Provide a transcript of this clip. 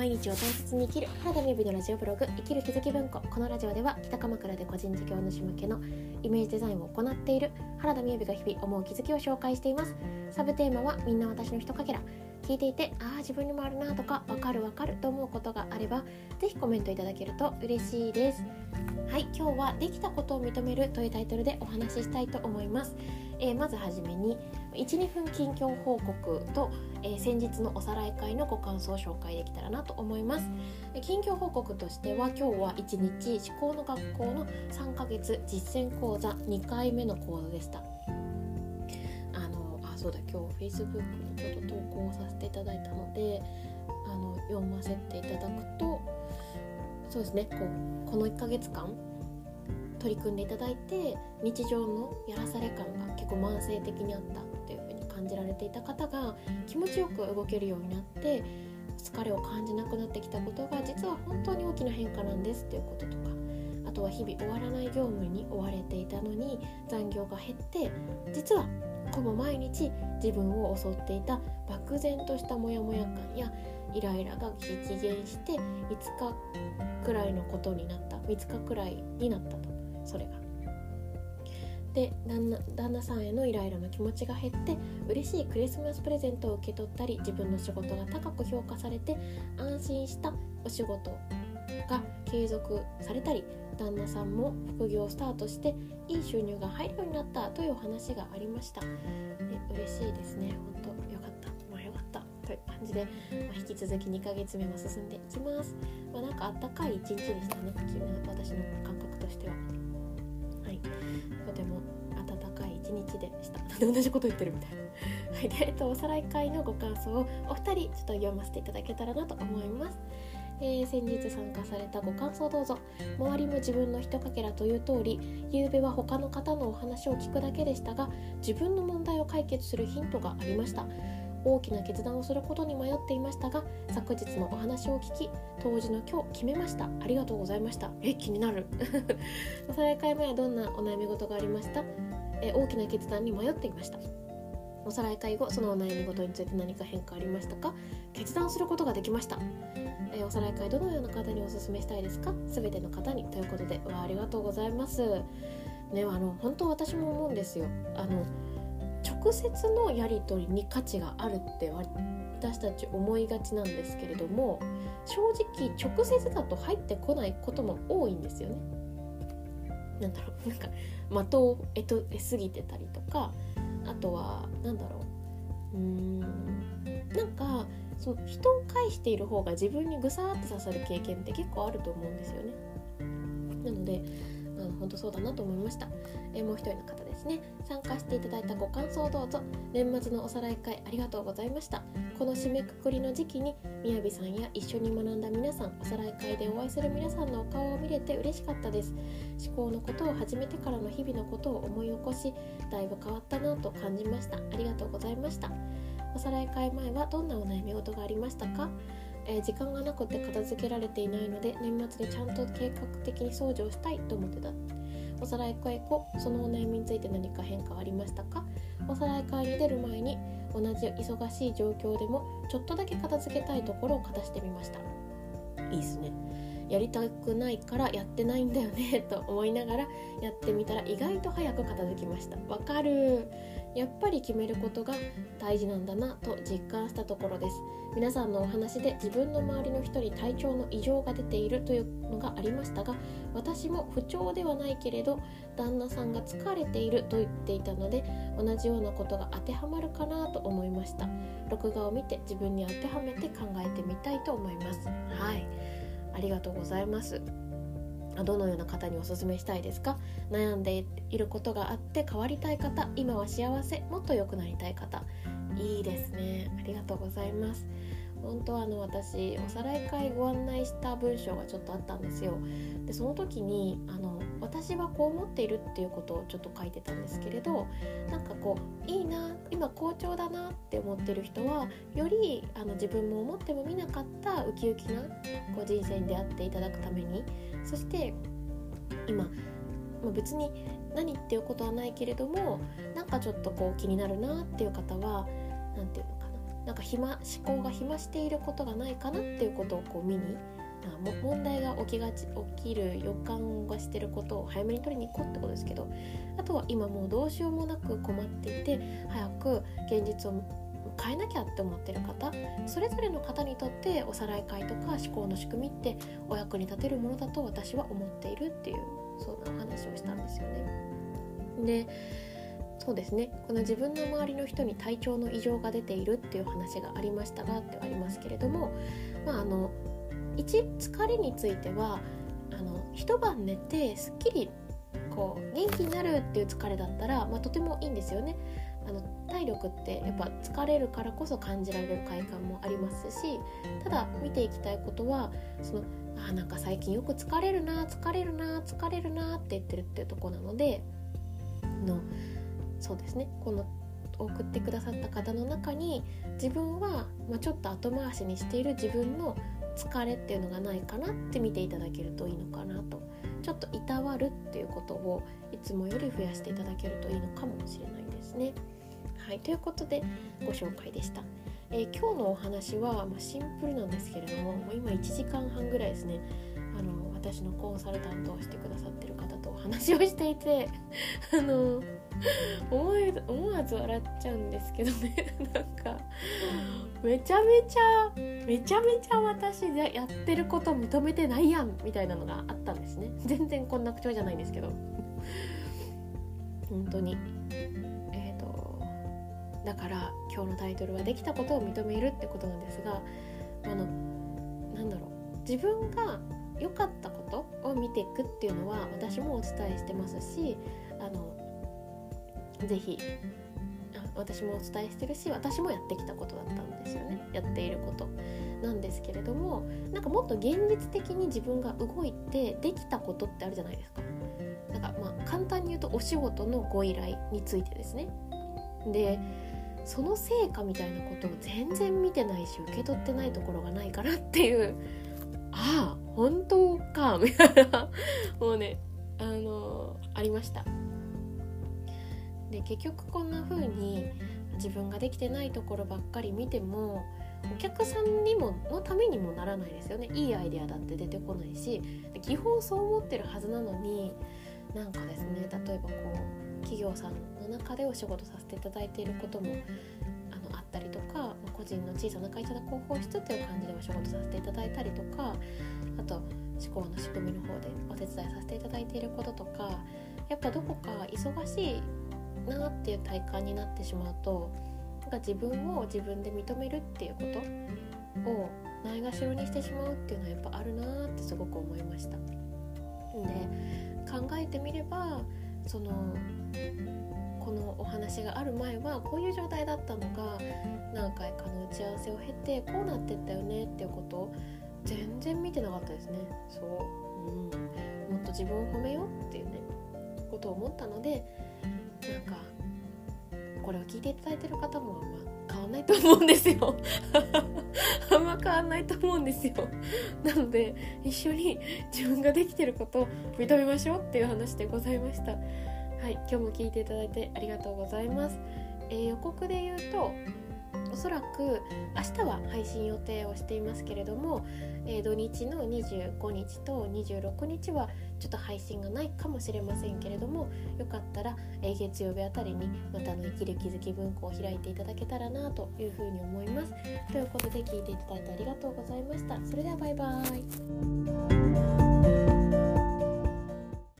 毎日を大切に生きる原田美由のラジオブログ生きる気づき文庫。このラジオでは北鎌倉で個人事業主向けのイメージデザインを行っている原田美由が日々思う気づきを紹介しています。サブテーマはみんな私のひとかけら聞いていてああ自分にもあるなとかわかるわかると思うことがあればぜひコメントいただけると嬉しいです。はい今日はできたことを認めるというタイトルでお話ししたいと思います、えー、まずはじめに12分近況報告と、えー、先日のおさらい会のご感想を紹介できたらなと思います。近況報告としては今日は1日思考の学校の3ヶ月実践講座2回目の講座でした。あのあそうだ今日 Facebook にちょっと投稿させていただいたのであの読ませていただくとそうですねこうこの1ヶ月間取り組んでいただいて日常のやらされ感が結構慢性的にあった感じられていた方が気持ちよく動けるようになって疲れを感じなくなってきたことが実は本当に大きな変化なんですっていうこととかあとは日々終わらない業務に追われていたのに残業が減って実はほぼ毎日自分を襲っていた漠然としたモヤモヤ感やイライラが激減して5日くらいのことになった5日くらいになったとそれが。で旦那旦那さんへのイライラの気持ちが減って嬉しいクリスマスプレゼントを受け取ったり自分の仕事が高く評価されて安心したお仕事が継続されたり旦那さんも副業をスタートしていい収入が入るようになったというお話がありました。で嬉しいですね。本当よかった。まあよかった。という感じで、まあ、引き続き2ヶ月目も進んでいきます。まあ、なんかあったかい一日でしたね。私の感覚としては。とても温かい一日でした。で同じこと言ってるみたい。なはいで、えっと、おさらい会のご感想をお二人ちょっと読ませていただけたらなと思います。えー、先日参加されたご感想どうぞ。周りも自分のひとかけらという通り昨べは他の方のお話を聞くだけでしたが自分の問題を解決するヒントがありました。大きな決断をすることに迷っていましたが昨日のお話を聞き当時の今日決めました。ありがとうございました。え気になる。おさらい会前はどんなお悩み事がありました？え大きな決断に迷っていました。おさらい会後そのお悩み事について何か変化ありましたか？決断することができました。えー、おさらい会どのような方におすすめしたいですか？全ての方にということでわありがとうございます。ねあの本当私も思うんですよ。あの直接のやり取りに価値があるって私たち思いがちなんですけれども正直直接だと入ってこないことも多いんですよね。なんだろうなんか的を得と得すぎてたりとかあとはなんだろううーんなんかそう人を介している方が自分にぐさーって刺さる経験って結構あると思うんですよね。なので本当そうだなと思いました、えもう一人の方ですね。参加していただいたご感想をどうぞ。年末のおさらい会ありがとうございました。この締めくくりの時期にみやびさんや一緒に学んだ皆さんおさらい会でお会いする皆さんのお顔を見れて嬉しかったです。思考のことを始めてからの日々のことを思い起こしだいぶ変わったなと感じました。ありがとうございました。おさらい会前はどんなお悩み事がありましたか、えー、時間がなくて片付けられていないので年末にちゃんと計画的に掃除をしたいと思ってた。おさらい会後そのお悩みについて何か変化はありましたか？おさらい会に出る前に同じ忙しい状況でもちょっとだけ片付けたいところを片してみました。いいっすね。やりたくないからやってないんだよねと思いながらやってみたら意外と早く片付きました。わかるやっぱり決めることが大事なんだなと実感したところです。皆さんのお話で自分の周りの人に体調の異常が出ているというのがありましたが私も不調ではないけれど旦那さんが疲れていると言っていたので同じようなことが当てはまるかなと思いました。録画を見て自分に当てはめて考えてみたいと思います。はい。ありがとうございます。どのような方におすすめしたいですか？悩んでいることがあって変わりたい方今は幸せもっと良くなりたい方。いいですね。ありがとうございます。本当はあの私おさらい会ご案内した文章がちょっとあったんですよ。でその時にあの私はこう思っているっていうことをちょっと書いてたんですけれどなんかこういいな今好調だなって思ってる人はよりあの自分も思ってもみなかったウキウキなこう人生に出会っていただくためにそして今、ま、別に何っていうことはないけれどもなんかちょっとこう気になるなっていう方は何て言うのかなんか暇思考が暇していることがないかなっていうことをこう見に問題が起きがち起きる予感がしてることを早めに取りに行こうってことですけどあとは今もうどうしようもなく困っていて早く現実を変えなきゃって思ってる方それぞれの方にとっておさらい会とか思考の仕組みってお役に立てるものだと私は思っているっていうそんな話をしたんですよね。でそうですねこの自分の周りの人に体調の異常が出ているっていう話がありましたがってはありますけれどもまああの一疲れについてはあの一晩寝てすっきりこう元気になるっていう疲れだったら、まあ、とてもいいんですよね。あの体力ってやっぱ疲れるからこそ感じられる快感もありますしただ見ていきたいことはそのあなんか最近よく疲れるな疲れるな疲れるなって言ってるっていうとこなのでのそうですねこの送ってくださった方の中に自分は、ま、ちょっと後回しにしている自分の疲れっていうのがないかなって見ていただけるといいのかなとちょっといたわるっていうことをいつもより増やしていただけるといいのかもしれないですね。はいということでご紹介でした。えー、今日のお話は、まあ、シンプルなんですけれどももう今1時間半ぐらいですねあの私のコンサルタントをしてくださってる方とお話をしていて あの 思い思わず笑っちゃうんですけどね。なんかめちゃめちゃめちゃめちゃ私やってること認めてないやんみたいなのがあったんですね。全然こんな口調じゃないんですけど。本当に。えっ、ー、とだから今日のタイトルは「できたことを認める」ってことなんですがあのなんだろう。自分が良かったことを見ていくっていうのは私もお伝えしてますしあの是非私もお伝えしてるし私もやってきたことだったんですよねやっていることなんですけれどもなんかもっと現実的に自分が動いてできたことってあるじゃないですか。なんかまあ簡単に言うとお仕事のご依頼についてですね。でその成果みたいなことを全然見てないし受け取ってないところがないからっていうああ本当かみたいなもうねあの、ありましたで結局こんな風に自分ができてないところばっかり見てもお客さんにものためにもならないですよね。いいアイデアだって出てこないし基本そう思ってるはずなのになんかですね例えばこう企業さんの中でお仕事させていただいていることもあのあったりとか個人の小さな会社の広報室っていう感じでお仕事させていただいたりとかあと思考の仕組みの方でお手伝いさせていただいていることとかやっぱどこか忙しいなっていう体感になってしまうとなんか自分を自分で認めるっていうことをないがしろにしてしまうっていうのはやっぱあるなってすごく思いました。で考えてみればそのこのお話がある前はこういう状態だったのが何回かの打ち合わせを経てこうなってったよねっていうことを全然見てなかったですね。そう、うん、もっと自分を褒めようっていうねことを思ったのでなんかこれを聞いていただいてる方もあんま変わんないと思うんですよ。あんま変わんないと思うんですよ。なので一緒に自分ができてることを認めましょうっていう話でございました。はい今日も聞いていただいてありがとうございます、えー、予告で言うとおそらく明日は配信予定をしていますけれども、えー、土日の25日と26日はちょっと配信がないかもしれませんけれどもよかったら、え、月曜日あたりにまたの生きる気づき文庫を開いていただけたらなというふうに思います。ということで聞いていただいてありがとうございました。それではバイバーイ。